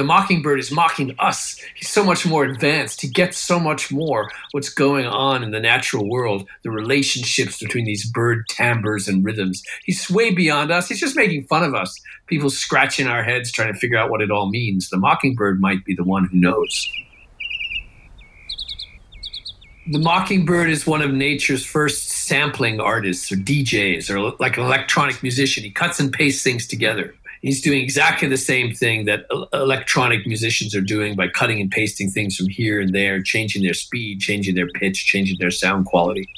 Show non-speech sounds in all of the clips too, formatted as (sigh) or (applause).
the mockingbird is mocking us. He's so much more advanced. He gets so much more what's going on in the natural world, the relationships between these bird timbres and rhythms. He's way beyond us. He's just making fun of us. People scratching our heads trying to figure out what it all means. The mockingbird might be the one who knows. The mockingbird is one of nature's first sampling artists or DJs or like an electronic musician. He cuts and pastes things together he's doing exactly the same thing that electronic musicians are doing by cutting and pasting things from here and there, changing their speed, changing their pitch, changing their sound quality.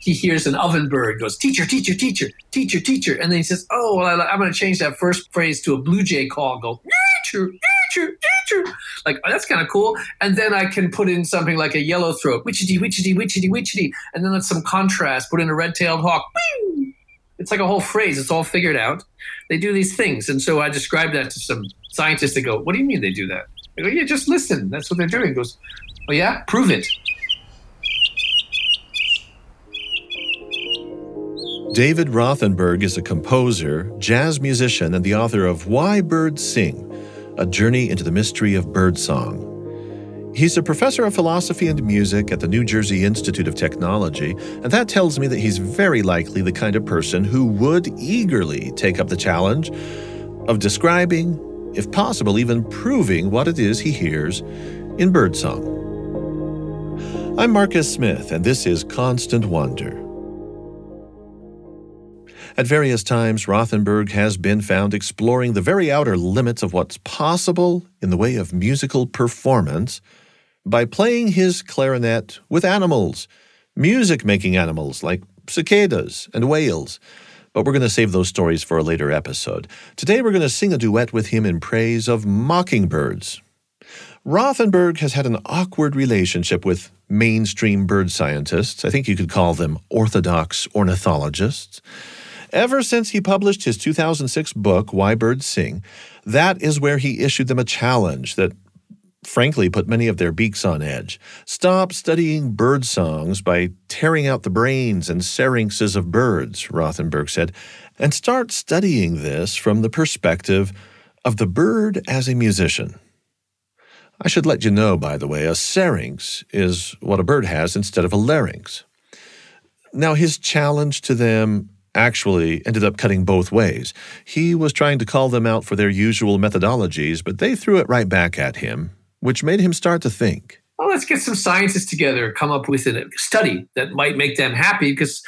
He hears an oven bird goes, teacher, teacher, teacher, teacher, teacher. And then he says, oh, well, I'm going to change that first phrase to a blue jay call, go, teacher, teacher, teacher. Like, oh, that's kind of cool. And then I can put in something like a yellow throat, witchity, witchity, witchity, witchity. And then let some contrast, put in a red tailed hawk, it's like a whole phrase. It's all figured out. They do these things. And so I describe that to some scientists They go, What do you mean they do that? I go, Yeah, just listen. That's what they're doing. He goes, Oh, yeah? Prove it. David Rothenberg is a composer, jazz musician, and the author of Why Birds Sing A Journey into the Mystery of Birdsong. He's a professor of philosophy and music at the New Jersey Institute of Technology, and that tells me that he's very likely the kind of person who would eagerly take up the challenge of describing, if possible, even proving what it is he hears in birdsong. I'm Marcus Smith, and this is Constant Wonder. At various times, Rothenberg has been found exploring the very outer limits of what's possible in the way of musical performance by playing his clarinet with animals, music making animals like cicadas and whales. But we're going to save those stories for a later episode. Today we're going to sing a duet with him in praise of mockingbirds. Rothenberg has had an awkward relationship with mainstream bird scientists. I think you could call them orthodox ornithologists. Ever since he published his 2006 book, Why Birds Sing, that is where he issued them a challenge that frankly put many of their beaks on edge. Stop studying bird songs by tearing out the brains and syrinxes of birds, Rothenberg said, and start studying this from the perspective of the bird as a musician. I should let you know, by the way, a syrinx is what a bird has instead of a larynx. Now, his challenge to them actually ended up cutting both ways. He was trying to call them out for their usual methodologies, but they threw it right back at him which made him start to think. Well, let's get some scientists together, come up with a study that might make them happy because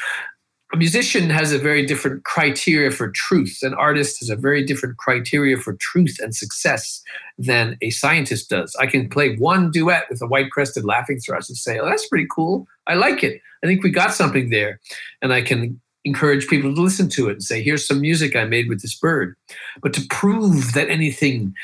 a musician has a very different criteria for truth. An artist has a very different criteria for truth and success than a scientist does. I can play one duet with a white crested laughing thrush and say, oh, that's pretty cool. I like it. I think we got something there. And I can encourage people to listen to it and say, here's some music I made with this bird. But to prove that anything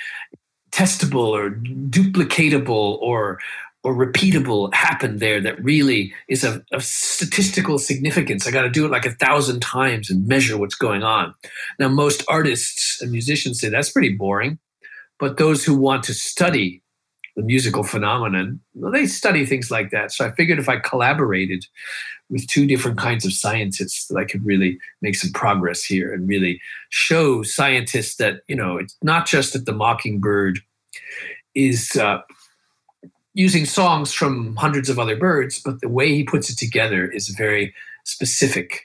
testable or duplicatable or or repeatable happened there that really is of, of statistical significance. I got to do it like a thousand times and measure what's going on. Now, most artists and musicians say that's pretty boring, but those who want to study the musical phenomenon, well, they study things like that. So I figured if I collaborated with two different kinds of scientists, that I could really make some progress here and really show scientists that you know it's not just that the mockingbird is uh, using songs from hundreds of other birds, but the way he puts it together is very specific.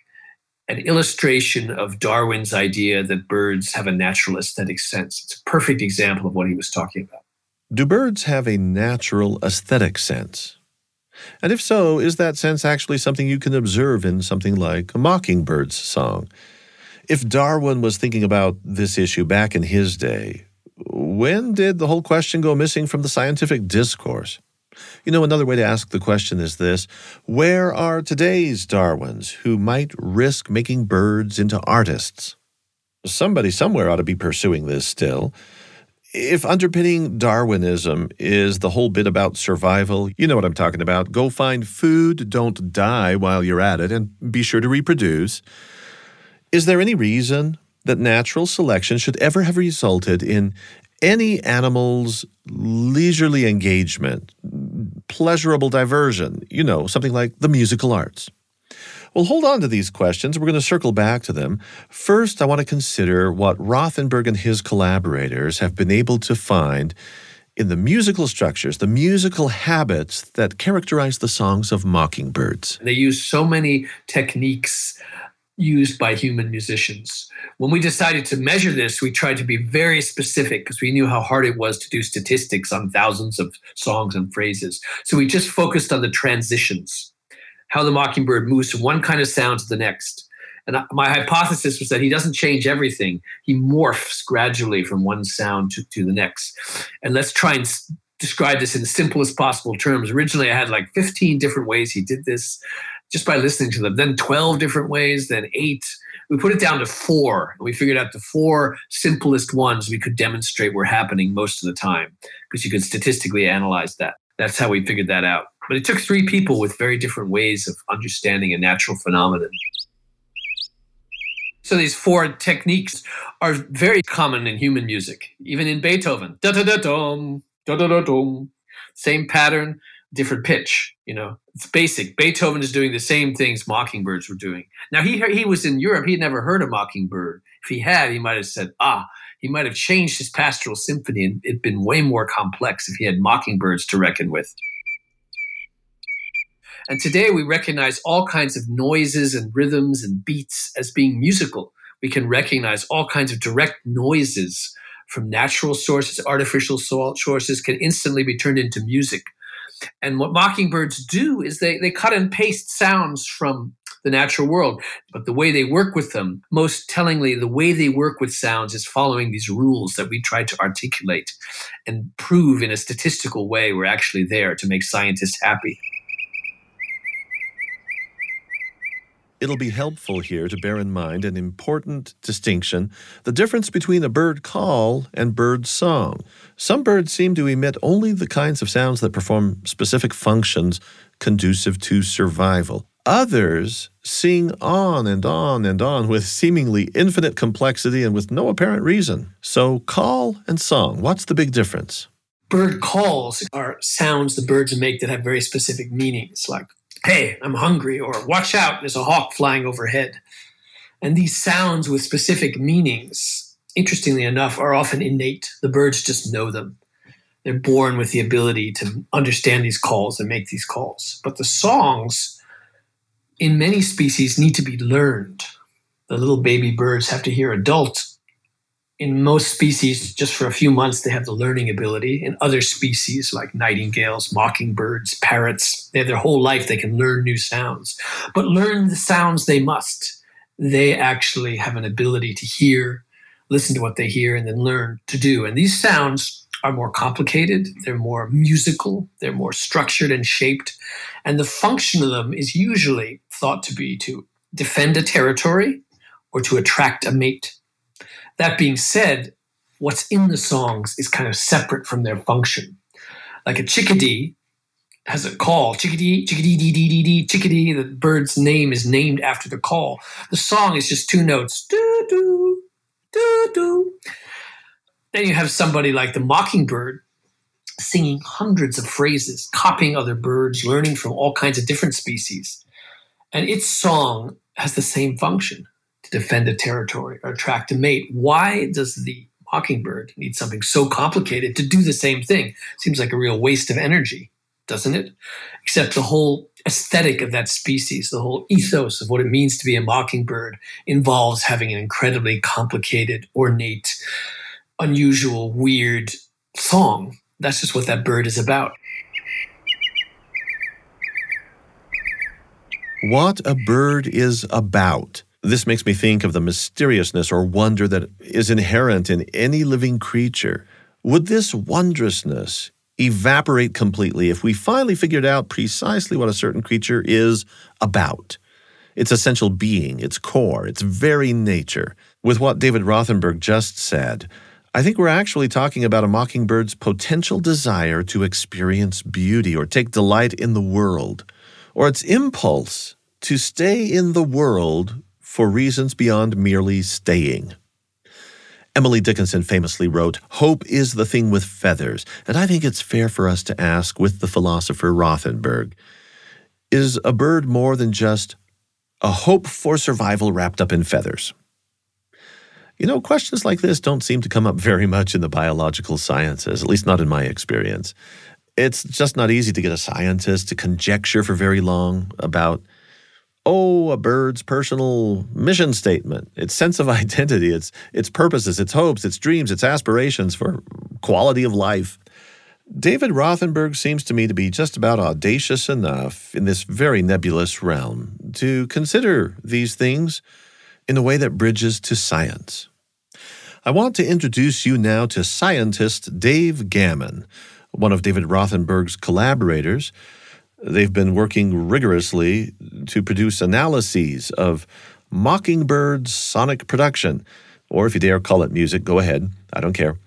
An illustration of Darwin's idea that birds have a natural aesthetic sense. It's a perfect example of what he was talking about. Do birds have a natural aesthetic sense? And if so, is that sense actually something you can observe in something like a mockingbird's song? If Darwin was thinking about this issue back in his day, when did the whole question go missing from the scientific discourse? You know, another way to ask the question is this Where are today's Darwins who might risk making birds into artists? Somebody somewhere ought to be pursuing this still. If underpinning Darwinism is the whole bit about survival, you know what I'm talking about. Go find food, don't die while you're at it, and be sure to reproduce. Is there any reason that natural selection should ever have resulted in any animal's leisurely engagement, pleasurable diversion, you know, something like the musical arts? Well, hold on to these questions. We're going to circle back to them. First, I want to consider what Rothenberg and his collaborators have been able to find in the musical structures, the musical habits that characterize the songs of mockingbirds. They use so many techniques used by human musicians. When we decided to measure this, we tried to be very specific because we knew how hard it was to do statistics on thousands of songs and phrases. So we just focused on the transitions, how the mockingbird moves from one kind of sound to the next. And my hypothesis was that he doesn't change everything. He morphs gradually from one sound to, to the next. And let's try and describe this in the simplest possible terms. Originally, I had like 15 different ways he did this just by listening to them. Then 12 different ways, then eight. We put it down to four. We figured out the four simplest ones we could demonstrate were happening most of the time because you could statistically analyze that. That's how we figured that out. But it took three people with very different ways of understanding a natural phenomenon. So these four techniques are very common in human music, even in Beethoven. Da da da dum, da da da dum. Same pattern, different pitch. You know, it's basic. Beethoven is doing the same things mockingbirds were doing. Now he he was in Europe. He had never heard a mockingbird. If he had, he might have said, "Ah." He might have changed his pastoral symphony and it'd been way more complex if he had mockingbirds to reckon with. And today we recognize all kinds of noises and rhythms and beats as being musical. We can recognize all kinds of direct noises from natural sources, artificial sources can instantly be turned into music. And what mockingbirds do is they, they cut and paste sounds from the natural world. But the way they work with them, most tellingly, the way they work with sounds is following these rules that we try to articulate and prove in a statistical way we're actually there to make scientists happy. It'll be helpful here to bear in mind an important distinction the difference between a bird call and bird song. Some birds seem to emit only the kinds of sounds that perform specific functions conducive to survival. Others sing on and on and on with seemingly infinite complexity and with no apparent reason. So, call and song, what's the big difference? Bird calls are sounds the birds make that have very specific meanings, like hey, I'm hungry, or watch out, there's a hawk flying overhead. And these sounds with specific meanings, interestingly enough, are often innate. The birds just know them. They're born with the ability to understand these calls and make these calls. But the songs in many species need to be learned. The little baby birds have to hear adults in most species, just for a few months, they have the learning ability. In other species, like nightingales, mockingbirds, parrots, they have their whole life, they can learn new sounds. But learn the sounds they must. They actually have an ability to hear, listen to what they hear, and then learn to do. And these sounds are more complicated, they're more musical, they're more structured and shaped. And the function of them is usually thought to be to defend a territory or to attract a mate that being said, what's in the songs is kind of separate from their function. Like a chickadee has a call, chickadee, chickadee, dee, dee, dee, dee, chickadee. The bird's name is named after the call. The song is just two notes, do, do, do, do. Then you have somebody like the mockingbird singing hundreds of phrases, copying other birds, learning from all kinds of different species. And its song has the same function to defend a territory or attract a mate. Why does the mockingbird need something so complicated to do the same thing? Seems like a real waste of energy, doesn't it? Except the whole aesthetic of that species, the whole ethos of what it means to be a mockingbird involves having an incredibly complicated, ornate, unusual, weird song. That's just what that bird is about. What a bird is about. This makes me think of the mysteriousness or wonder that is inherent in any living creature. Would this wondrousness evaporate completely if we finally figured out precisely what a certain creature is about? Its essential being, its core, its very nature. With what David Rothenberg just said, I think we're actually talking about a mockingbird's potential desire to experience beauty or take delight in the world, or its impulse to stay in the world for reasons beyond merely staying. Emily Dickinson famously wrote, Hope is the thing with feathers. And I think it's fair for us to ask with the philosopher Rothenberg Is a bird more than just a hope for survival wrapped up in feathers. You know, questions like this don't seem to come up very much in the biological sciences, at least not in my experience. It's just not easy to get a scientist to conjecture for very long about, oh, a bird's personal mission statement, its sense of (laughs) identity, its, its purposes, its hopes, its dreams, its aspirations for quality of life. David Rothenberg seems to me to be just about audacious enough in this very nebulous realm to consider these things in a way that bridges to science. I want to introduce you now to scientist Dave Gammon, one of David Rothenberg's collaborators. They've been working rigorously to produce analyses of Mockingbird's sonic production, or if you dare call it music, go ahead, I don't care.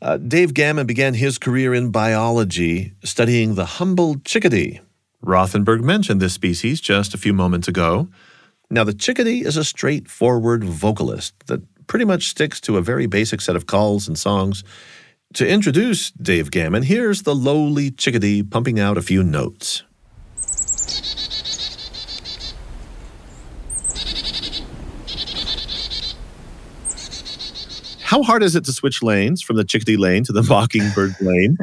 Uh, Dave Gammon began his career in biology, studying the humble chickadee. Rothenberg mentioned this species just a few moments ago. Now, the chickadee is a straightforward vocalist that pretty much sticks to a very basic set of calls and songs. To introduce Dave Gammon, here's the lowly chickadee pumping out a few notes. How hard is it to switch lanes from the chickadee lane to the mockingbird lane?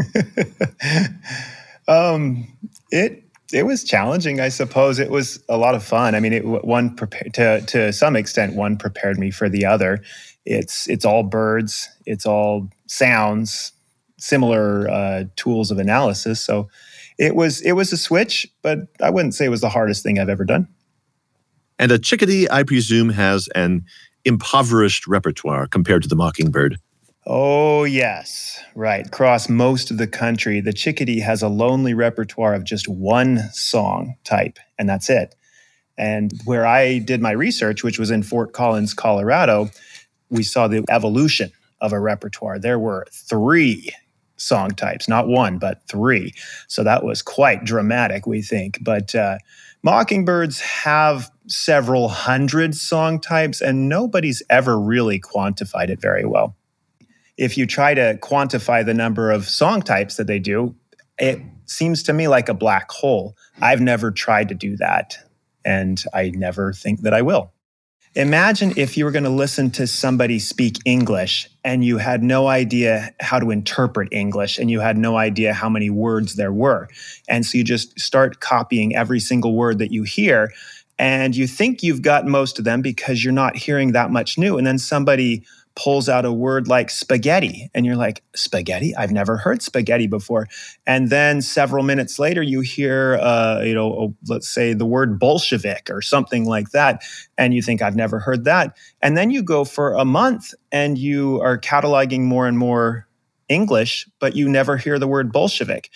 (laughs) um, it it was challenging, I suppose. It was a lot of fun. I mean, it, one prepared to to some extent, one prepared me for the other. It's it's all birds, it's all sounds, similar uh, tools of analysis. So it was it was a switch, but I wouldn't say it was the hardest thing I've ever done. And a chickadee, I presume, has an impoverished repertoire compared to the mockingbird. Oh, yes. Right. Across most of the country, the chickadee has a lonely repertoire of just one song type, and that's it. And where I did my research, which was in Fort Collins, Colorado, we saw the evolution of a repertoire. There were three song types, not one, but three. So that was quite dramatic, we think. But uh, mockingbirds have several hundred song types, and nobody's ever really quantified it very well if you try to quantify the number of song types that they do, it seems to me like a black hole. I've never tried to do that, and I never think that I will. Imagine if you were going to listen to somebody speak English and you had no idea how to interpret English and you had no idea how many words there were. And so you just start copying every single word that you hear and you think you've got most of them because you're not hearing that much new. And then somebody pulls out a word like spaghetti and you're like spaghetti? I've never heard spaghetti before. And then several minutes later you hear uh, you know oh, let's say the word bolshevik or something like that and you think i've never heard that. And then you go for a month and you are cataloging more and more english but you never hear the word bolshevik.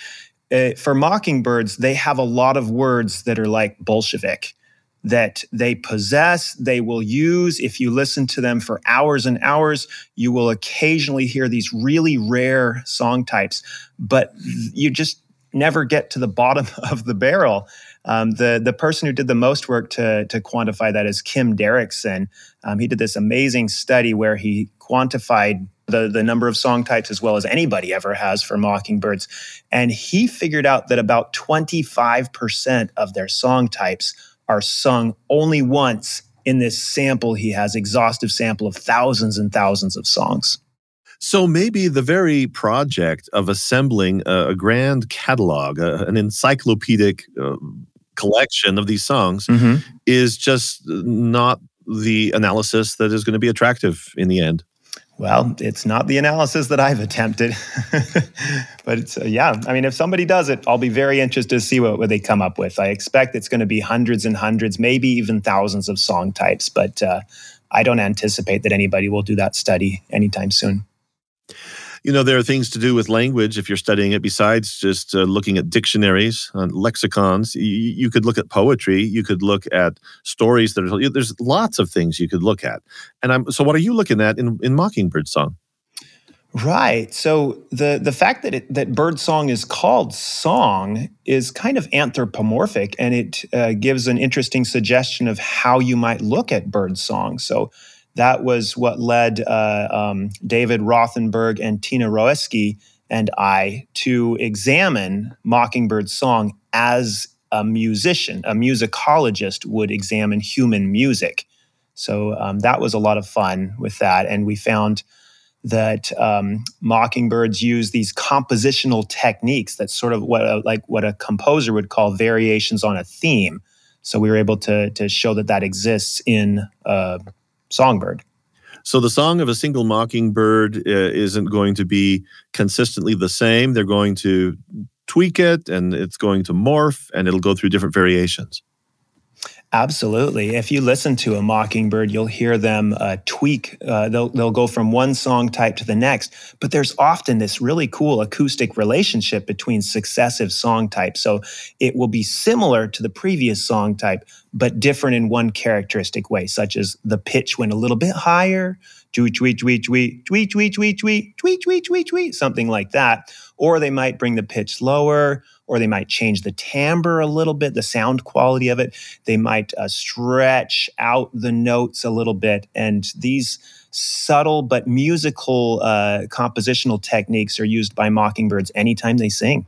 Uh, for mockingbirds they have a lot of words that are like bolshevik that they possess, they will use. If you listen to them for hours and hours, you will occasionally hear these really rare song types, but you just never get to the bottom (laughs) of the barrel. Um, the the person who did the most work to to quantify that is Kim Derrickson. Um, he did this amazing study where he quantified the, the number of song types as well as anybody ever has for mockingbirds. And he figured out that about 25% of their song types are sung only once in this sample. He has exhaustive sample of thousands and thousands of songs. So maybe the very project of assembling a, a grand catalog a, an encyclopedic uh, collection of these songs mm-hmm. is just not the analysis that is going to be attractive in the end well, it's not the analysis that I've attempted, (laughs) but it's uh, yeah. I mean, if somebody does it, I'll be very interested to see what, what they come up with. I expect it's going to be hundreds and hundreds, maybe even thousands of song types, but uh, I don't anticipate that anybody will do that study anytime soon you know, there are things to do with language if you're studying it besides just uh, looking at dictionaries, and lexicons. You, you, could look at poetry. You could look at stories that are. There's lots of things you could look at. And I'm so. What are you looking at in in Mockingbird Song? Right. So the the fact that it, that bird song is called song is kind of anthropomorphic, and it uh, gives an interesting suggestion of how you might look at bird song. So that was what led uh, um, David Rothenberg and Tina Roeske and I to examine Mockingbird's song as a musician, a musicologist would examine human music. So um, that was a lot of fun with that. And we found that um, mockingbirds use these compositional techniques that's sort of what a, like what a composer would call variations on a theme. So we were able to to show that that exists in a songbird. So the song of a single mockingbird uh, isn't going to be consistently the same. They're going to tweak it, and it's going to morph, and it'll go through different variations. Absolutely. If you listen to a mockingbird, you'll hear them uh, tweak. Uh, they'll they'll go from one song type to the next. But there's often this really cool acoustic relationship between successive song types. So it will be similar to the previous song type, but different in one characteristic way, such as the pitch went a little bit higher, tweet tweet tweet tweet tweet tweet tweet tweet tweet tweet tweet tweet something like that. Or they might bring the pitch lower or they might change the timbre a little bit, the sound quality of it. They might uh, stretch out the notes a little bit. And these subtle but musical uh, compositional techniques are used by mockingbirds anytime they sing.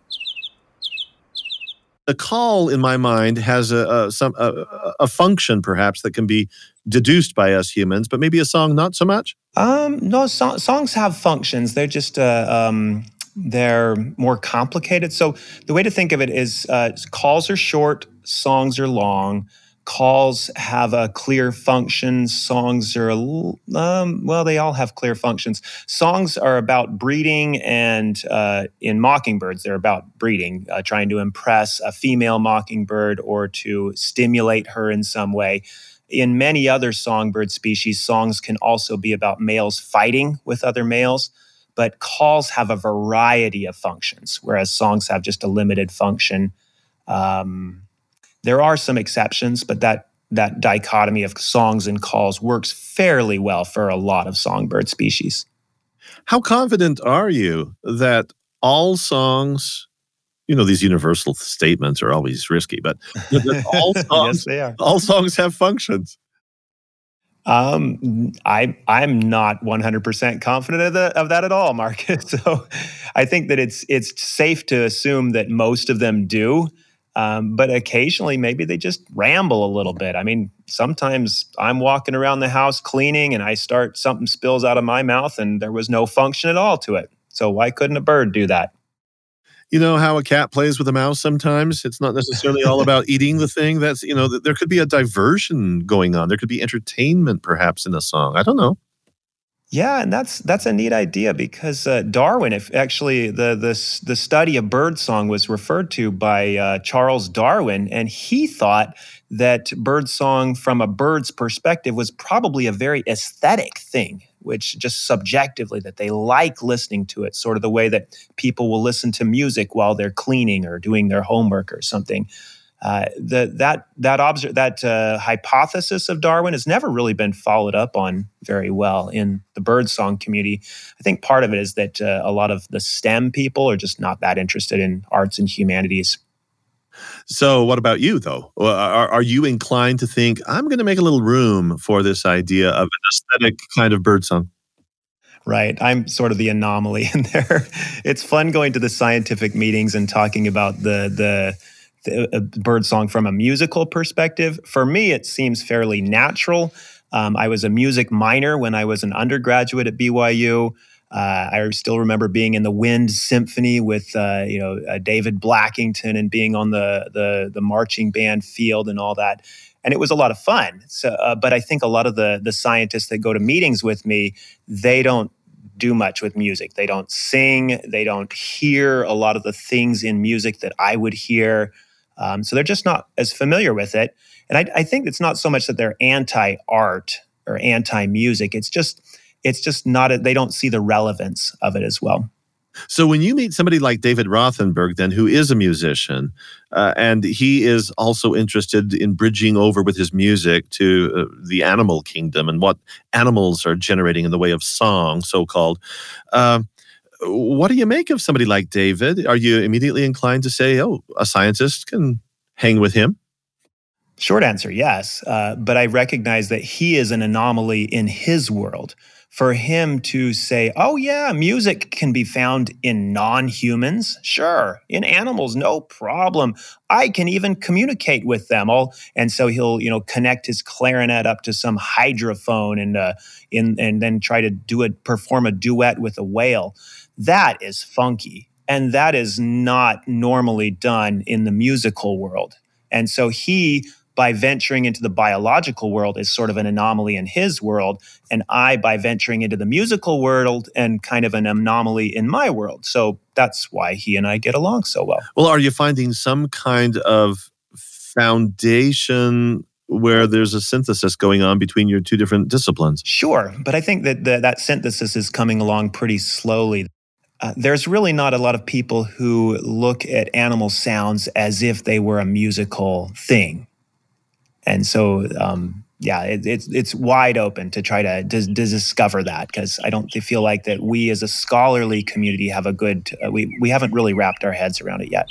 The call, in my mind, has a, a some a, a, function perhaps that can be deduced by us humans, but maybe a song not so much. Um, no, so- songs have functions. They're just uh, um, they're more complicated. So the way to think of it is uh, calls are short, songs are long. Calls have a clear function. Songs are, um, well, they all have clear functions. Songs are about breeding, and uh, in mockingbirds, they're about breeding, uh, trying to impress a female mockingbird or to stimulate her in some way. In many other songbird species, songs can also be about males fighting with other males but calls have a variety of functions, whereas songs have just a limited function. Um, there are some exceptions, but that that dichotomy of songs and calls works fairly well for a lot of songbird species. How confident are you that all songs, you know, these universal statements are always risky, but all (laughs) songs, yes, all songs have functions? Um, I I'm not 100% confident of, the, of that at all, Marcus. (laughs) So I think that it's it's safe to assume that most of them do. Um, but occasionally, maybe they just ramble a little bit. I mean, sometimes I'm walking around the house cleaning and I start something spills out of my mouth and there was no function at all to it. So why couldn't a bird do that? You know how a cat plays with a mouse sometimes? It's not necessarily all (laughs) about eating the thing. That's you know there could be a diversion going on. There could be entertainment perhaps in a song. I don't know. Yeah, and that's that's a neat idea because uh, Darwin, if actually the the the study of birdsong was referred to by uh, Charles Darwin, and he thought that birdsong from a bird's perspective was probably a very aesthetic thing, which just subjectively that they like listening to it, sort of the way that people will listen to music while they're cleaning or doing their homework or something. Uh, the, that that obser- that uh, hypothesis of Darwin has never really been followed up on very well in the birdsong community. I think part of it is that uh, a lot of the STEM people are just not that interested in arts and humanities. So, what about you, though? Are, are you inclined to think I'm going to make a little room for this idea of an aesthetic kind of birdsong? right? I'm sort of the anomaly (laughs) in there. It's fun going to the scientific meetings and talking about the the a bird song from a musical perspective. For me, it seems fairly natural. Um, I was a music minor when I was an undergraduate at BYU. Uh, I still remember being in the Wind Symphony with uh, you know uh, David Blackington and being on the, the the marching band field and all that, and it was a lot of fun. So, uh, but I think a lot of the the scientists that go to meetings with me, they don't do much with music. They don't sing. They don't hear a lot of the things in music that I would hear. Um, so they're just not as familiar with it. And I, I think it's not so much that they're anti art or anti music. It's just it's just not a, they don't see the relevance of it as well. So when you meet somebody like David Rothenberg, then who is a musician, uh, and he is also interested in bridging over with his music to uh, the animal kingdom and what animals are generating in the way of song, so called. Uh, what do you make of somebody like David? Are you immediately inclined to say, oh, a scientist can hang with him? Short answer, yes. Uh, but I recognize that he is an anomaly in his world. For him to say, oh, yeah, music can be found in non humans. Sure. In animals, no problem. I can even communicate with them. All, and so he'll, you know, connect his clarinet up to some hydrophone and, uh, in, and then try to do it, perform a duet with a whale. That is funky. And that is not normally done in the musical world. And so he by venturing into the biological world is sort of an anomaly in his world and i by venturing into the musical world and kind of an anomaly in my world. So that's why he and i get along so well. Well are you finding some kind of foundation where there's a synthesis going on between your two different disciplines? Sure but i think that the, that synthesis is coming along pretty slowly. Uh, there's really not a lot of people who look at animal sounds as if they were a musical thing and so um, yeah it, it's it's wide open to try to, to, to discover that because i don't feel like that we as a scholarly community have a good uh, we, we haven't really wrapped our heads around it yet.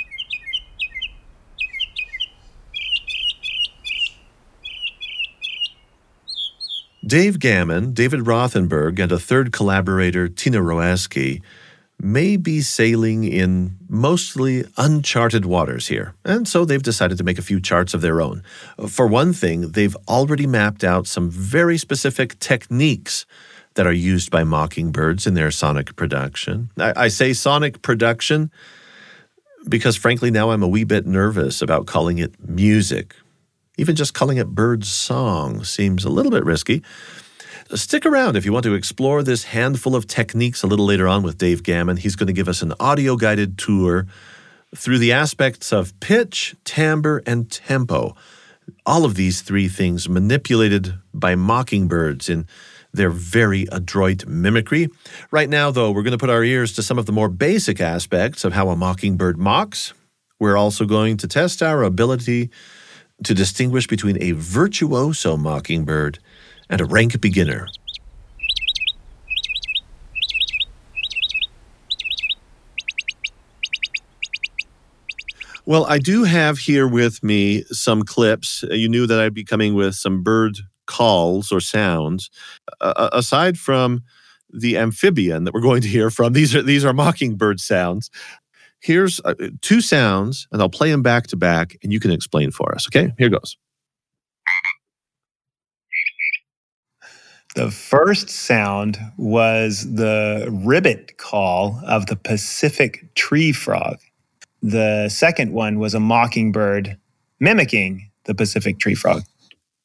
Dave Gammon, David Rothenberg, and a third collaborator, Tina Roeske, may be sailing in mostly uncharted waters here, and so they've decided to make a few charts of their own. For one thing, they've already mapped out some very specific techniques that are used by mockingbirds in their sonic production. I, I say sonic production because, frankly, now I'm a wee bit nervous about calling it music. Even just calling it bird song seems a little bit risky. Stick around if you want to explore this handful of techniques a little later on with Dave Gammon. He's going to give us an audio guided tour through the aspects of pitch, timbre, and tempo. All of these three things manipulated by mockingbirds in their very adroit mimicry. Right now, though, we're going to put our ears to some of the more basic aspects of how a mockingbird mocks. We're also going to test our ability to distinguish between a virtuoso mockingbird and a rank beginner. Well, I do have here with me some clips. You knew that I'd be coming with some bird calls or sounds. Uh, aside from the amphibian that we're going to hear from, these are these are mockingbird sounds. Here's uh, two sounds, and I'll play them back to back, and you can explain for us. Okay, here goes. The first sound was the ribbit call of the Pacific tree frog. The second one was a mockingbird mimicking the Pacific tree frog.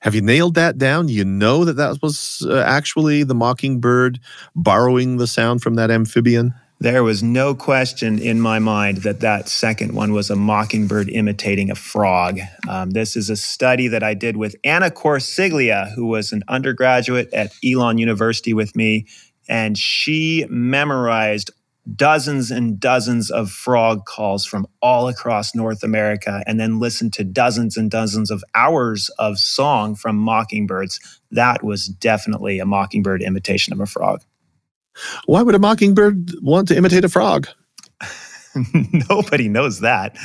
Have you nailed that down? You know that that was uh, actually the mockingbird borrowing the sound from that amphibian? There was no question in my mind that that second one was a mockingbird imitating a frog. Um, this is a study that I did with Anna Corsiglia, who was an undergraduate at Elon University with me, and she memorized dozens and dozens of frog calls from all across North America and then listened to dozens and dozens of hours of song from mockingbirds. That was definitely a mockingbird imitation of a frog. Why would a mockingbird want to imitate a frog? (laughs) Nobody knows that,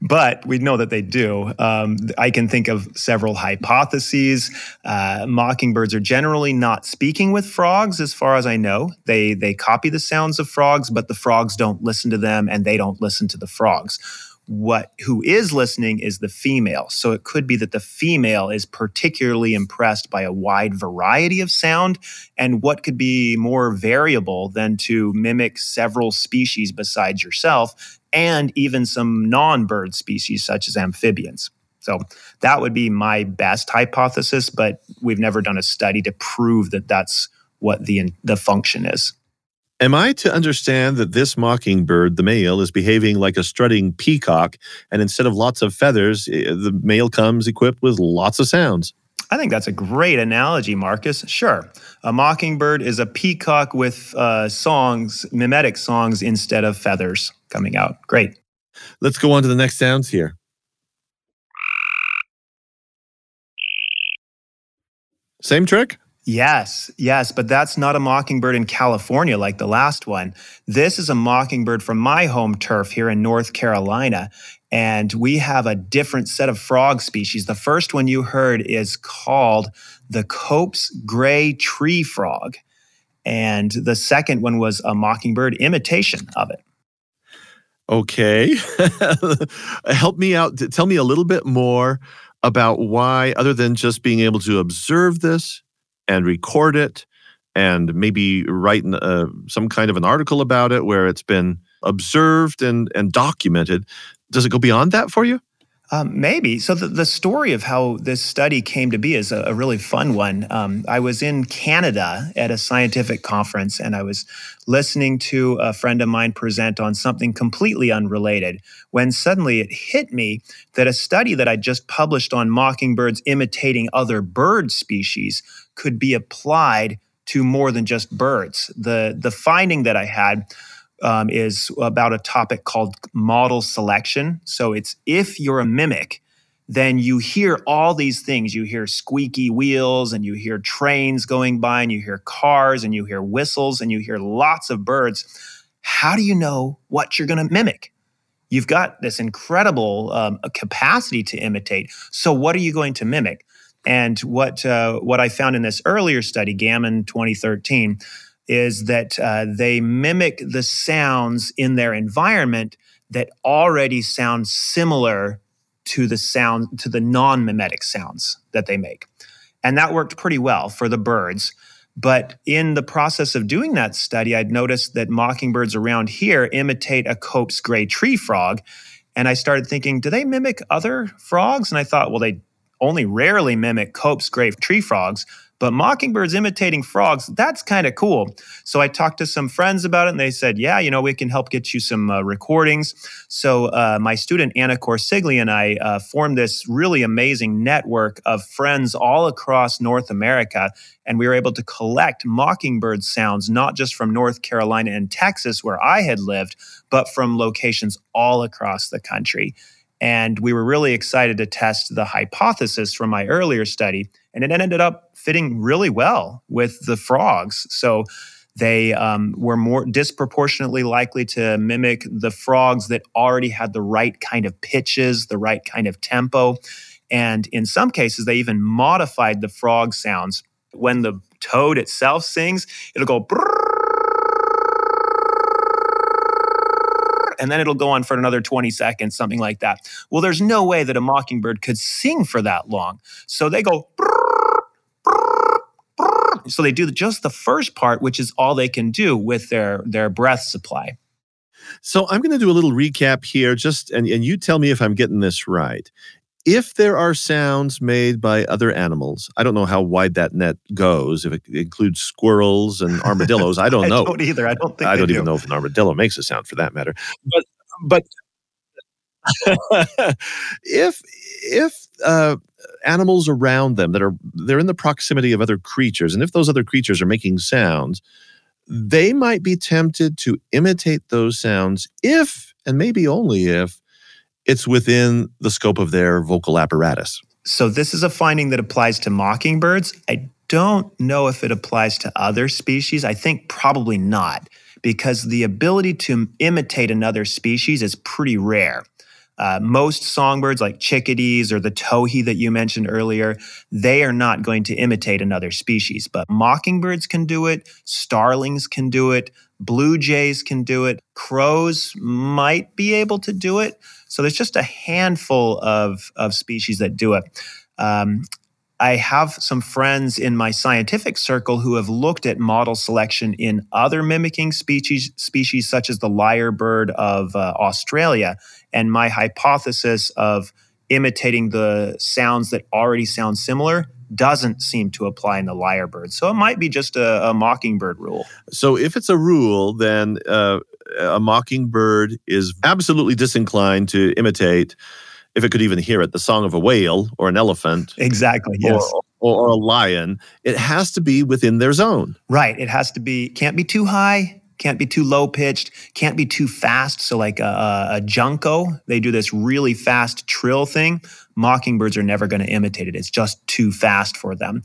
but we know that they do. Um, I can think of several hypotheses. Uh, mockingbirds are generally not speaking with frogs, as far as I know. They they copy the sounds of frogs, but the frogs don't listen to them, and they don't listen to the frogs what who is listening is the female. So it could be that the female is particularly impressed by a wide variety of sound and what could be more variable than to mimic several species besides yourself and even some non-bird species such as amphibians. So that would be my best hypothesis but we've never done a study to prove that that's what the the function is Am I to understand that this mockingbird, the male, is behaving like a strutting peacock, and instead of lots of feathers, eh, the male comes equipped with lots of sounds? I think that's a great analogy, Marcus. Sure. A mockingbird is a peacock with uh, songs, mimetic songs, instead of feathers coming out. Great. Let's go on to the next sounds here. Same trick? Yes, yes, but that's not a mockingbird in California like the last one. This is a mockingbird from my home turf here in North Carolina. And we have a different set of frog species. The first one you heard is called the Cope's gray tree frog. And the second one was a mockingbird imitation of it. Okay. (laughs) Help me out. Tell me a little bit more about why, other than just being able to observe this and record it and maybe write uh, some kind of an article about it where it's been observed and, and documented. Does it go beyond that for you? Um, maybe. So the, the story of how this study came to be is a, a really fun one. Um, I was in Canada at a scientific conference and I was listening to a friend of mine present on something completely unrelated when suddenly it hit me that a study that I just published on mockingbirds imitating other bird species could be applied to more than just birds. The, the finding that I had um, is about a topic called model selection. So it's if you're a mimic, then you hear all these things. You hear squeaky wheels and you hear trains going by and you hear cars and you hear whistles and you hear lots of birds. How do you know what you're going to mimic? You've got this incredible um, capacity to imitate. So, what are you going to mimic? And what uh, what I found in this earlier study, Gammon 2013, is that uh, they mimic the sounds in their environment that already sound similar to the sound to the non-mimetic sounds that they make. And that worked pretty well for the birds. But in the process of doing that study i'd noticed that mockingbirds around here imitate a cope's gray tree frog. And i started thinking do they mimic other frogs? And i thought well they only rarely mimic cope's gray tree frogs but mockingbirds imitating frogs, that's kind of cool. So I talked to some friends about it and they said, yeah, you know, we can help get you some uh, recordings. So uh, my student Anna Corsiglia and I uh, formed this really amazing network of friends all across North America. And we were able to collect mockingbird sounds, not just from North Carolina and Texas, where I had lived, but from locations all across the country. And we were really excited to test the hypothesis from my earlier study. And it ended up fitting really well with the frogs. So they um, were more disproportionately likely to mimic the frogs that already had the right kind of pitches, the right kind of tempo. And in some cases, they even modified the frog sounds. When the toad itself sings, it'll go. And then it'll go on for another 20 seconds, something like that. Well, there's no way that a mockingbird could sing for that long. So they go. (laughs) So they do just the first part, which is all they can do with their their breath supply. So I'm going to do a little recap here, just and, and you tell me if I'm getting this right if there are sounds made by other animals, I don't know how wide that net goes. If it includes squirrels and armadillos, I (laughs) don't I know. Don't either. I don't think. I don't do. even know if an armadillo makes a sound, for that matter. But but (laughs) if if uh, animals around them that are they're in the proximity of other creatures, and if those other creatures are making sounds, they might be tempted to imitate those sounds if and maybe only if it's within the scope of their vocal apparatus. So, this is a finding that applies to mockingbirds. I don't know if it applies to other species. I think probably not, because the ability to imitate another species is pretty rare. Uh, most songbirds, like chickadees or the towhee that you mentioned earlier, they are not going to imitate another species. But mockingbirds can do it, starlings can do it, blue jays can do it, crows might be able to do it. So there's just a handful of, of species that do it. Um, I have some friends in my scientific circle who have looked at model selection in other mimicking species, species such as the lyrebird of uh, Australia. And my hypothesis of imitating the sounds that already sound similar doesn't seem to apply in the lyrebird. So it might be just a, a mockingbird rule. So if it's a rule, then uh, a mockingbird is absolutely disinclined to imitate, if it could even hear it, the song of a whale or an elephant. Exactly, yes. Or, or, or a lion. It has to be within their zone. Right. It has to be, can't be too high, can't be too low pitched, can't be too fast. So, like a, a, junco, they do this really fast trill thing. Mockingbirds are never going to imitate it. It's just too fast for them.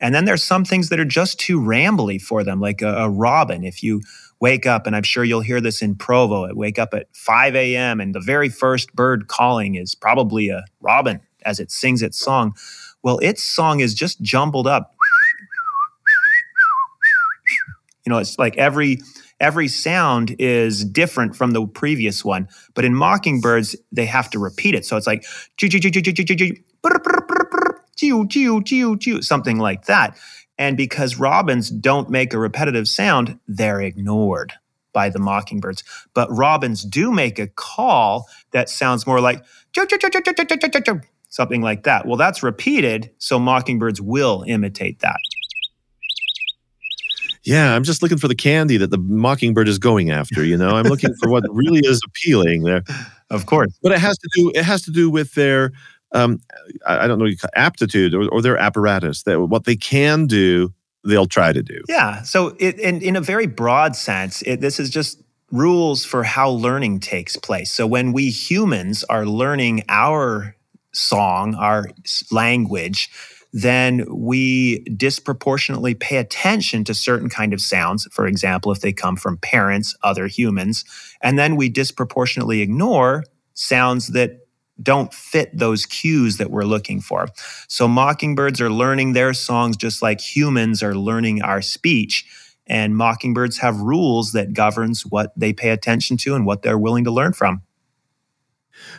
And then there's some things that are just too rambly for them, like a, a robin. If you wake up, and I'm sure you'll hear this in Provo, wake up at 5 a.m., and the very first bird calling is probably a robin as it sings its song. Well, its song is just jumbled up You know, it's like every every sound is different from the previous one. But in mockingbirds, they have to repeat it. So it's like something like that. And because robins don't make a repetitive sound, they're ignored by the mockingbirds. But robins do make a call that sounds more like something like that. Well, that's repeated, so mockingbirds will imitate that. Yeah, I'm just looking for the candy that the mockingbird is going after. You know, I'm looking for what (laughs) really is appealing there. Of course, but it has to do. It has to do with their, um, I don't know, aptitude or, or their apparatus. That what they can do, they'll try to do. Yeah. So, it, in in a very broad sense, it, this is just rules for how learning takes place. So when we humans are learning our song, our language, then we disproportionately pay attention to certain kind of sounds for example if they come from parents other humans and then we disproportionately ignore sounds that don't fit those cues that we're looking for so mockingbirds are learning their songs just like humans are learning our speech and mockingbirds have rules that governs what they pay attention to and what they're willing to learn from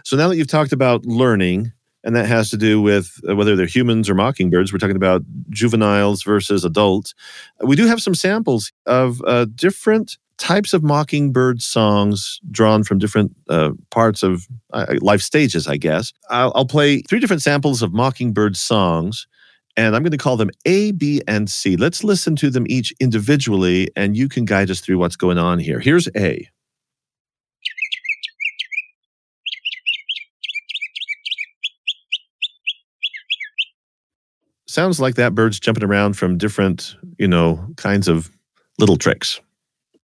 so now that you've talked about learning and that has to do with uh, whether they're humans or mockingbirds. We're talking about juveniles versus adults. We do have some samples of uh, different types of mockingbird songs drawn from different uh, parts of uh, life stages, I guess. I'll, I'll play three different samples of mockingbird songs. And I'm going to call them A, B, and C. Let's listen to them each individually, and you can guide us through what's going on here. Here's A. sounds like that bird's jumping around from different, you know, kinds of little tricks.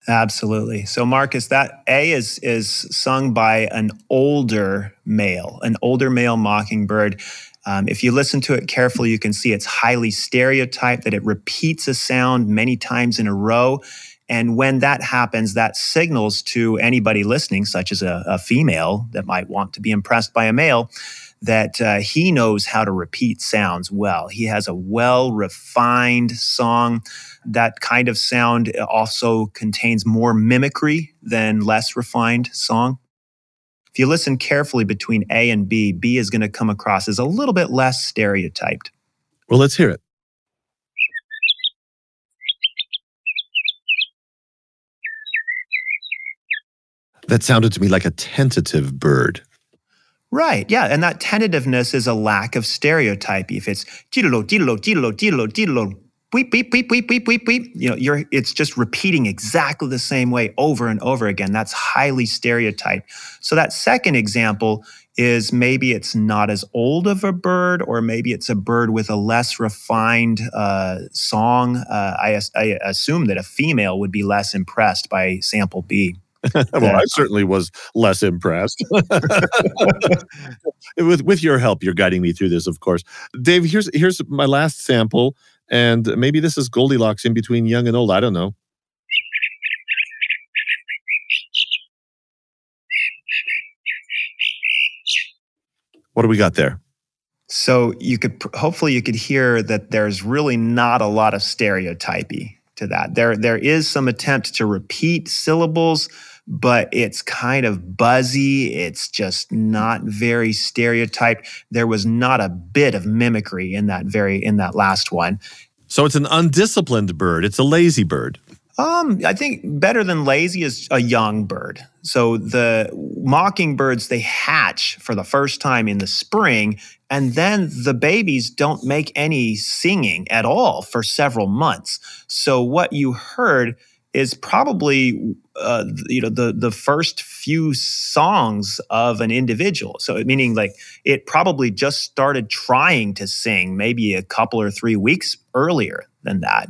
Absolutely. So Marcus, that A is is sung by an older male, an older male mockingbird. Um, if you listen to it carefully, you can see it's highly stereotyped, that it repeats a sound many times in a row. And when that happens, that signals to anybody listening, such as a, a female that might want to be impressed by a male, that uh, he knows how to repeat sounds well. He has a well refined song. That kind of sound also contains more mimicry than less refined song. If you listen carefully between A and B, B is going to come across as a little bit less stereotyped. Well, let's hear it. That sounded to me like a tentative bird. Right. Yeah. And that tentativeness is a lack of stereotype. If it's dilo, dilo, dilo, dilo, dilo, beep, beep, beep, beep, beep, beep, beep, you know, you're it's just repeating exactly the same way over and over again. That's highly stereotyped. So that second example is maybe it's not as old of a bird, or maybe it's a bird with a less refined uh, song. Uh, I, I assume that a female would be less impressed by sample B. (laughs) well, I certainly was less impressed. (laughs) with with your help, you're guiding me through this, of course. Dave, here's here's my last sample, and maybe this is Goldilocks in between young and old. I don't know. What do we got there? So you could hopefully you could hear that there's really not a lot of stereotypy to that. There there is some attempt to repeat syllables but it's kind of buzzy. It's just not very stereotyped. There was not a bit of mimicry in that very in that last one. So it's an undisciplined bird. It's a lazy bird. Um, I think better than lazy is a young bird. So the mockingbirds they hatch for the first time in the spring, and then the babies don't make any singing at all for several months. So what you heard is probably uh, you know the the first few songs of an individual. So meaning like it probably just started trying to sing maybe a couple or three weeks earlier than that.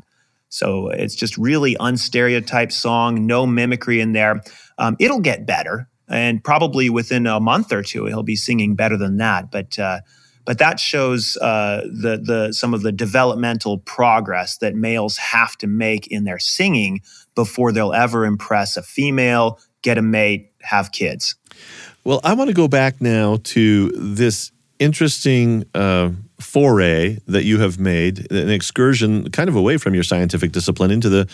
So it's just really unstereotyped song, no mimicry in there. Um, it'll get better, and probably within a month or two, he'll be singing better than that. But uh, but that shows uh, the the some of the developmental progress that males have to make in their singing before they'll ever impress a female, get a mate, have kids. Well, I want to go back now to this interesting uh, foray that you have made, an excursion kind of away from your scientific discipline into the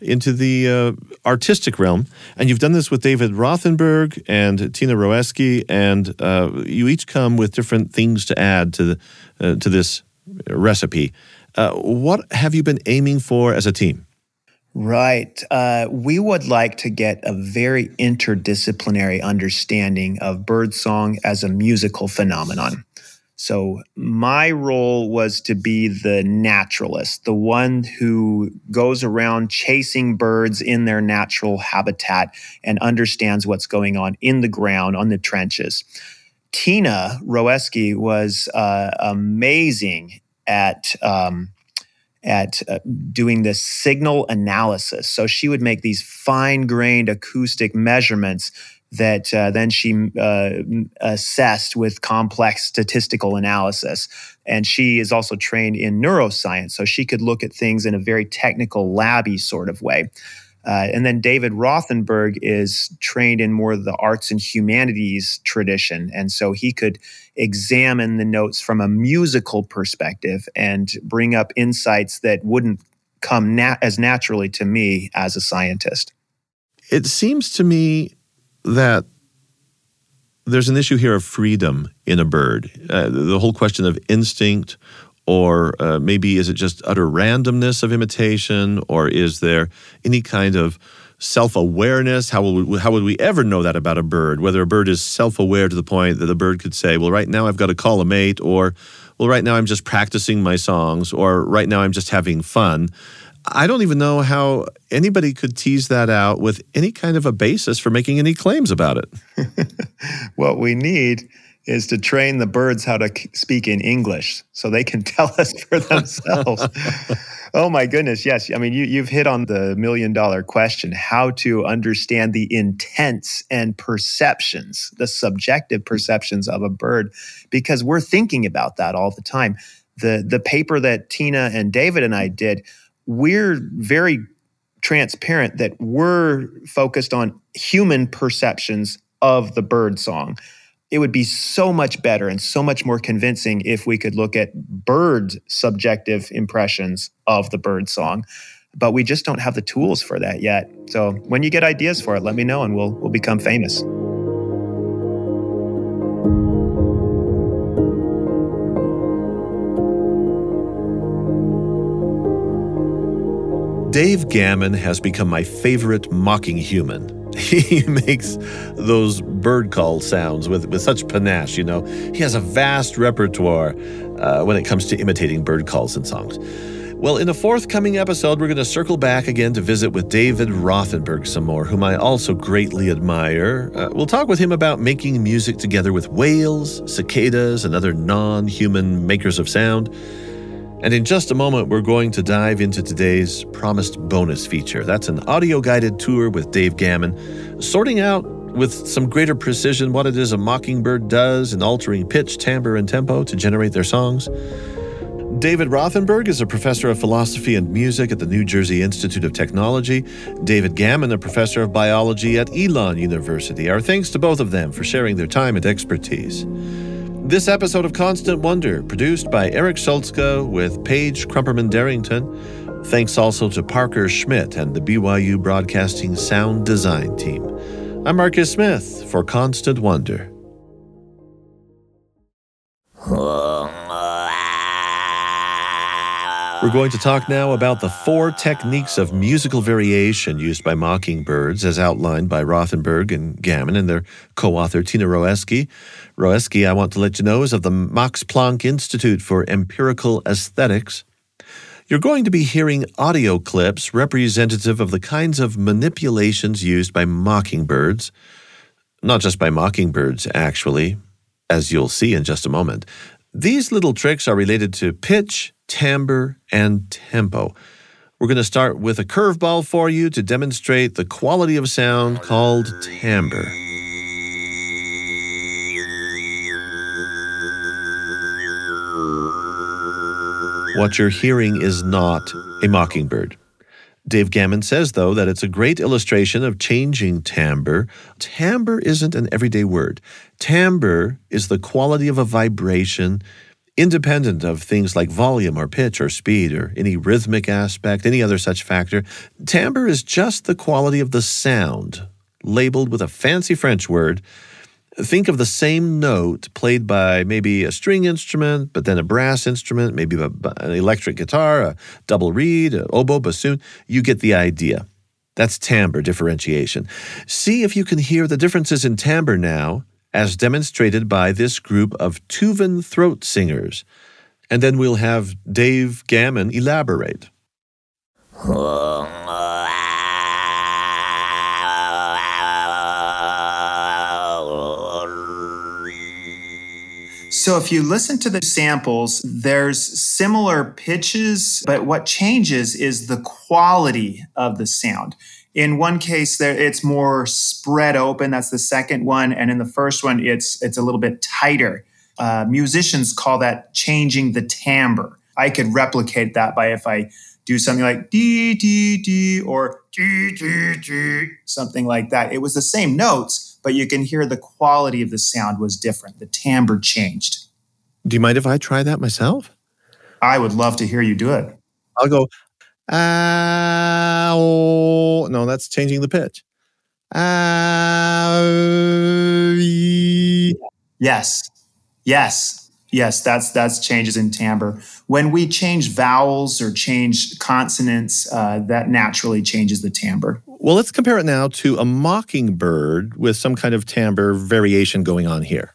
into the uh, artistic realm, and you've done this with David Rothenberg and Tina Roeske, and uh, you each come with different things to add to the uh, to this recipe. Uh, what have you been aiming for as a team? Right. Uh, we would like to get a very interdisciplinary understanding of birdsong as a musical phenomenon. So, my role was to be the naturalist, the one who goes around chasing birds in their natural habitat and understands what's going on in the ground, on the trenches. Tina Roeske was uh, amazing at um, at uh, doing this signal analysis. So she would make these fine grained acoustic measurements that uh, then she uh, assessed with complex statistical analysis. And she is also trained in neuroscience, so she could look at things in a very technical, labby sort of way. Uh, and then David Rothenberg is trained in more of the arts and humanities tradition. And so he could examine the notes from a musical perspective and bring up insights that wouldn't come as naturally to me as a scientist. It seems to me that there's an issue here of freedom in a bird. Uh, the whole question of instinct or uh, maybe is it just utter randomness of imitation? Or is there any kind of self awareness? How, we, how would we ever know that about a bird? Whether a bird is self aware to the point that the bird could say, well, right now I've got to call a mate, or, well, right now I'm just practicing my songs, or right now I'm just having fun. I don't even know how anybody could tease that out with any kind of a basis for making any claims about it. (laughs) what we need is to train the birds how to speak in English so they can (laughs) tell us for themselves. (laughs) oh my goodness, yes. I mean, you, you've hit on the million dollar question how to understand the intents and perceptions, the subjective perceptions of a bird, because we're thinking about that all the time. The, the paper that Tina and David and I did, we're very transparent that we're focused on human perceptions of the bird song it would be so much better and so much more convincing if we could look at bird subjective impressions of the bird song. But we just don't have the tools for that yet. So when you get ideas for it let me know and we'll we'll become famous. Dave Gammon has become my favorite mocking human. (laughs) he makes those bird call sounds with, with such panache, you know. He has a vast repertoire uh, when it comes to imitating bird calls and songs. Well, in a forthcoming episode, we're going to circle back again to visit with David Rothenberg some more, whom I also greatly admire. Uh, we'll talk with him about making music together with whales, cicadas, and other non human makers of sound. And in just a moment, we're going to dive into today's promised bonus feature. That's an audio guided tour with Dave Gammon, sorting out with some greater precision what it is a mockingbird does in altering pitch, timbre, and tempo to generate their songs. David Rothenberg is a professor of philosophy and music at the New Jersey Institute of Technology. David Gammon, a professor of biology at Elon University. Our thanks to both of them for sharing their time and expertise. This episode of Constant Wonder, produced by Eric Schultzka with Paige Crumperman Darrington. Thanks also to Parker Schmidt and the BYU Broadcasting Sound Design team. I'm Marcus Smith for Constant Wonder. We're going to talk now about the four techniques of musical variation used by mockingbirds, as outlined by Rothenberg and Gammon and their co author Tina Roeske. Roeske, I want to let you know, is of the Max Planck Institute for Empirical Aesthetics. You're going to be hearing audio clips representative of the kinds of manipulations used by mockingbirds. Not just by mockingbirds, actually, as you'll see in just a moment. These little tricks are related to pitch, timbre, and tempo. We're going to start with a curveball for you to demonstrate the quality of sound called timbre. What you're hearing is not a mockingbird. Dave Gammon says, though, that it's a great illustration of changing timbre. Timbre isn't an everyday word. Timbre is the quality of a vibration independent of things like volume or pitch or speed or any rhythmic aspect, any other such factor. Timbre is just the quality of the sound, labeled with a fancy French word. Think of the same note played by maybe a string instrument, but then a brass instrument, maybe an electric guitar, a double reed, an oboe, bassoon. You get the idea. That's timbre differentiation. See if you can hear the differences in timbre now as demonstrated by this group of Tuvan throat singers. And then we'll have Dave Gammon elaborate. So if you listen to the samples, there's similar pitches, but what changes is the quality of the sound. In one case, there it's more spread open. That's the second one, and in the first one, it's it's a little bit tighter. Uh, musicians call that changing the timbre. I could replicate that by if I do something like d d d or d d d, something like that. It was the same notes, but you can hear the quality of the sound was different. The timbre changed. Do you mind if I try that myself? I would love to hear you do it. I'll go Ah, oh, no, that's changing the pitch. Ah, yes, yes, yes. That's that's changes in timbre. When we change vowels or change consonants, uh, that naturally changes the timbre. Well, let's compare it now to a mockingbird with some kind of timbre variation going on here.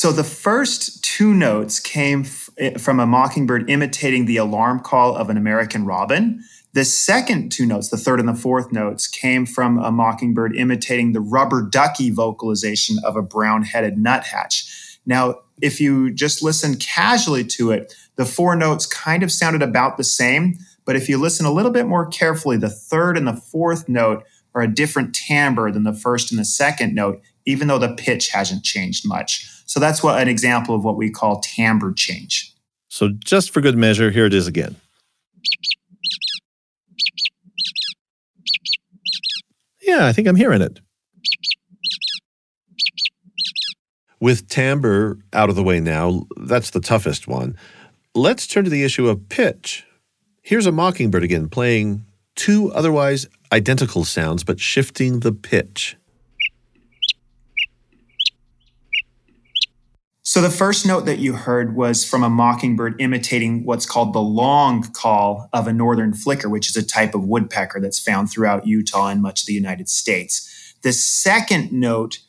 So the first two notes came f- eh, from a mockingbird imitating the alarm call of an American robin. The second two notes, the third and the fourth notes, came from a mockingbird imitating the rubber ducky vocalization of a brown headed nuthatch. Now, if you just listen casually to it, the four notes kind of sounded about the same. But if you listen a little bit more carefully, the third and the fourth note are a different timbre than the first and the second note, even though the pitch hasn't changed much. So that's what an example of what we call timbre change. So just for good measure, here it is again. Yeah, I think I'm hearing it. With timbre out of the way now, that's the toughest one. Let's turn to the issue of pitch. Here's a mockingbird again playing two otherwise identical sounds but shifting the pitch. So the first note that you heard was from a mockingbird imitating what's called the long call of a northern flicker, which is a type of woodpecker that's found throughout Utah and much of the United States. The second note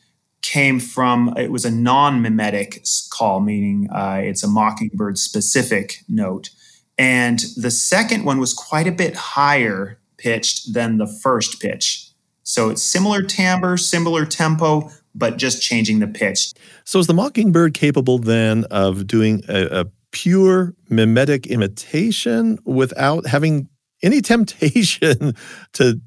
came from it was a non-mimetic call, meaning uh, it's a mockingbird specific note, and the second one was quite a bit higher pitched than the first pitch. So it's similar timbre, similar tempo, but just changing the pitch. So is the mockingbird capable then of doing a, a pure mimetic imitation without having any temptation (laughs) to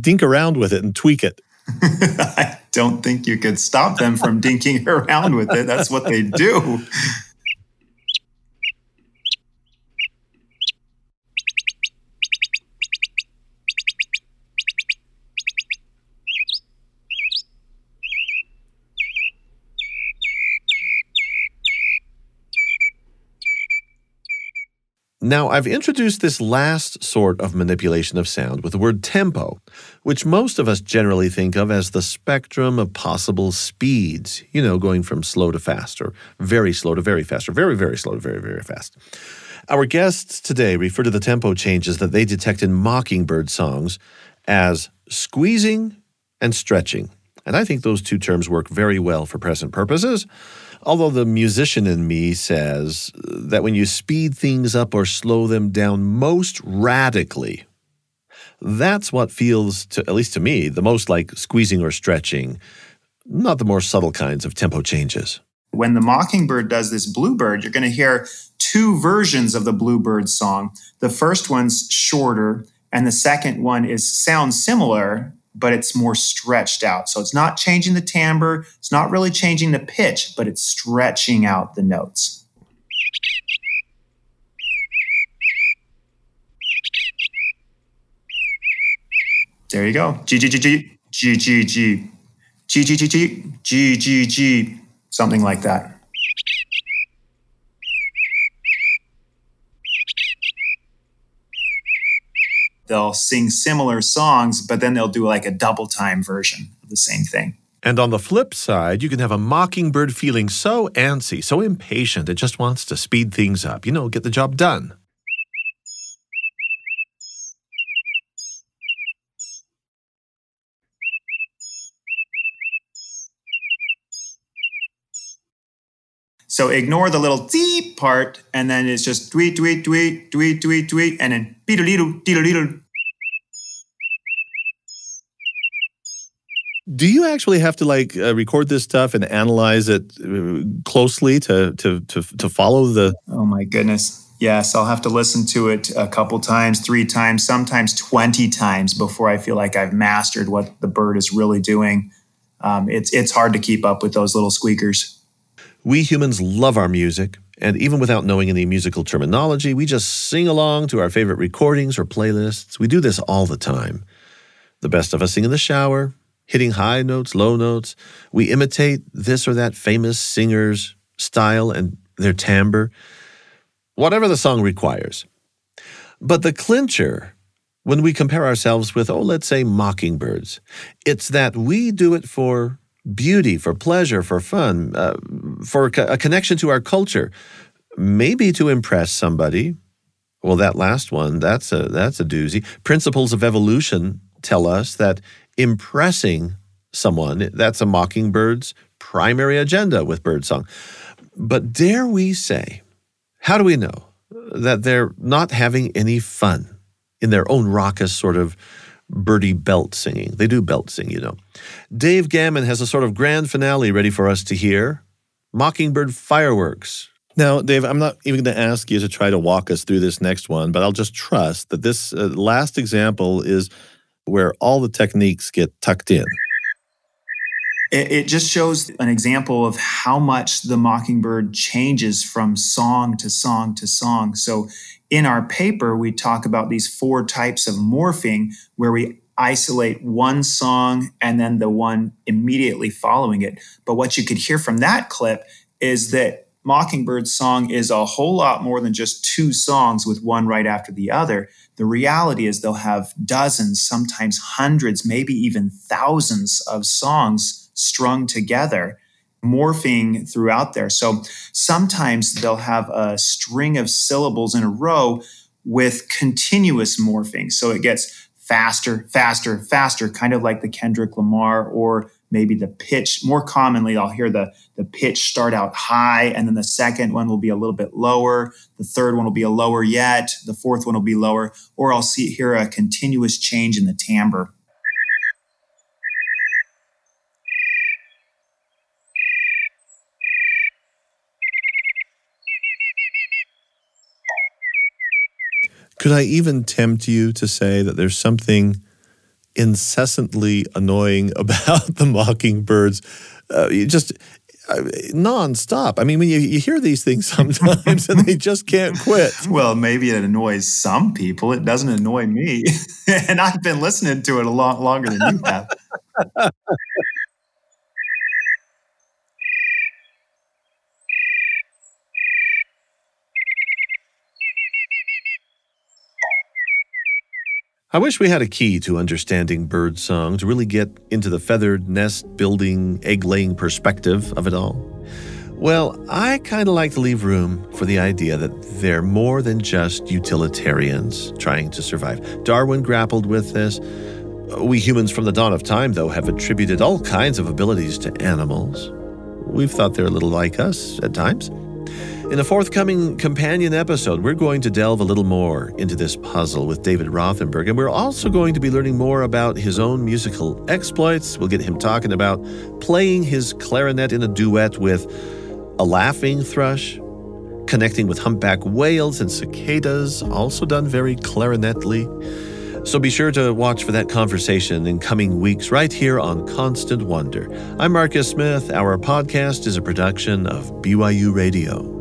dink around with it and tweak it? (laughs) I don't think you could stop them from (laughs) dinking around with it. That's what they do. Now, I've introduced this last sort of manipulation of sound with the word tempo, which most of us generally think of as the spectrum of possible speeds, you know, going from slow to fast, or very slow to very fast, or very, very slow to very, very fast. Our guests today refer to the tempo changes that they detect in mockingbird songs as squeezing and stretching. And I think those two terms work very well for present purposes. Although the musician in me says that when you speed things up or slow them down most radically, that's what feels, to, at least to me, the most like squeezing or stretching, not the more subtle kinds of tempo changes. When the mockingbird does this bluebird, you're going to hear two versions of the bluebird song. The first one's shorter, and the second one is sounds similar, but it's more stretched out. So it's not changing the timbre, it's not really changing the pitch, but it's stretching out the notes. There you go. G G G G. G G G G G G G G G something like that. They'll sing similar songs, but then they'll do like a double time version of the same thing. And on the flip side, you can have a mockingbird feeling so antsy, so impatient, it just wants to speed things up, you know, get the job done. So ignore the little deep part, and then it's just tweet, tweet, tweet, tweet, tweet, tweet, and then beetle, beetle. Do you actually have to like uh, record this stuff and analyze it uh, closely to to to to follow the? Oh my goodness! Yes, I'll have to listen to it a couple times, three times, sometimes twenty times before I feel like I've mastered what the bird is really doing. Um, it's it's hard to keep up with those little squeakers. We humans love our music, and even without knowing any musical terminology, we just sing along to our favorite recordings or playlists. We do this all the time. The best of us sing in the shower, hitting high notes, low notes. We imitate this or that famous singer's style and their timbre, whatever the song requires. But the clincher, when we compare ourselves with, oh, let's say mockingbirds, it's that we do it for beauty, for pleasure, for fun, uh, for a connection to our culture, maybe to impress somebody. Well, that last one, that's a that's a doozy. Principles of evolution tell us that impressing someone, that's a mockingbird's primary agenda with birdsong. But dare we say, how do we know that they're not having any fun in their own raucous sort of birdie belt singing. They do belt sing, you know. Dave Gammon has a sort of grand finale ready for us to hear Mockingbird Fireworks. Now, Dave, I'm not even going to ask you to try to walk us through this next one, but I'll just trust that this uh, last example is where all the techniques get tucked in. It, it just shows an example of how much the mockingbird changes from song to song to song. So in our paper, we talk about these four types of morphing where we isolate one song and then the one immediately following it. But what you could hear from that clip is that Mockingbird's song is a whole lot more than just two songs with one right after the other. The reality is they'll have dozens, sometimes hundreds, maybe even thousands of songs strung together morphing throughout there. So sometimes they'll have a string of syllables in a row with continuous morphing. So it gets faster, faster, faster, kind of like the Kendrick Lamar or maybe the pitch. More commonly, I'll hear the, the pitch start out high, and then the second one will be a little bit lower. The third one will be a lower yet. The fourth one will be lower, or I'll see hear a continuous change in the timbre. Could I even tempt you to say that there's something incessantly annoying (laughs) about the mockingbirds? Uh, just uh, nonstop. I mean, when you, you hear these things (laughs) sometimes and they just can't quit. (laughs) Well, maybe it annoys some people. It doesn't annoy me. and I've been listening to it a lot longer than you have. I wish we had a key to understanding bird song to really get into the feathered nest building, egg laying perspective of it all. Well, I kind of like to leave room for the idea that they're more than just utilitarians trying to survive. Darwin grappled with this. We humans from the dawn of time, though, have attributed all kinds of abilities to animals. We've thought they're a little like us at times. In a forthcoming companion episode, we're going to delve a little more into this puzzle with David Rothenberg, and we're also going to be learning more about his own musical exploits. We'll get him talking about playing his clarinet in a duet with a laughing thrush, connecting with humpback whales and cicadas, also done very clarinetly. So be sure to watch for that conversation in coming weeks right here on Constant Wonder. I'm Marcus Smith. Our podcast is a production of BYU Radio.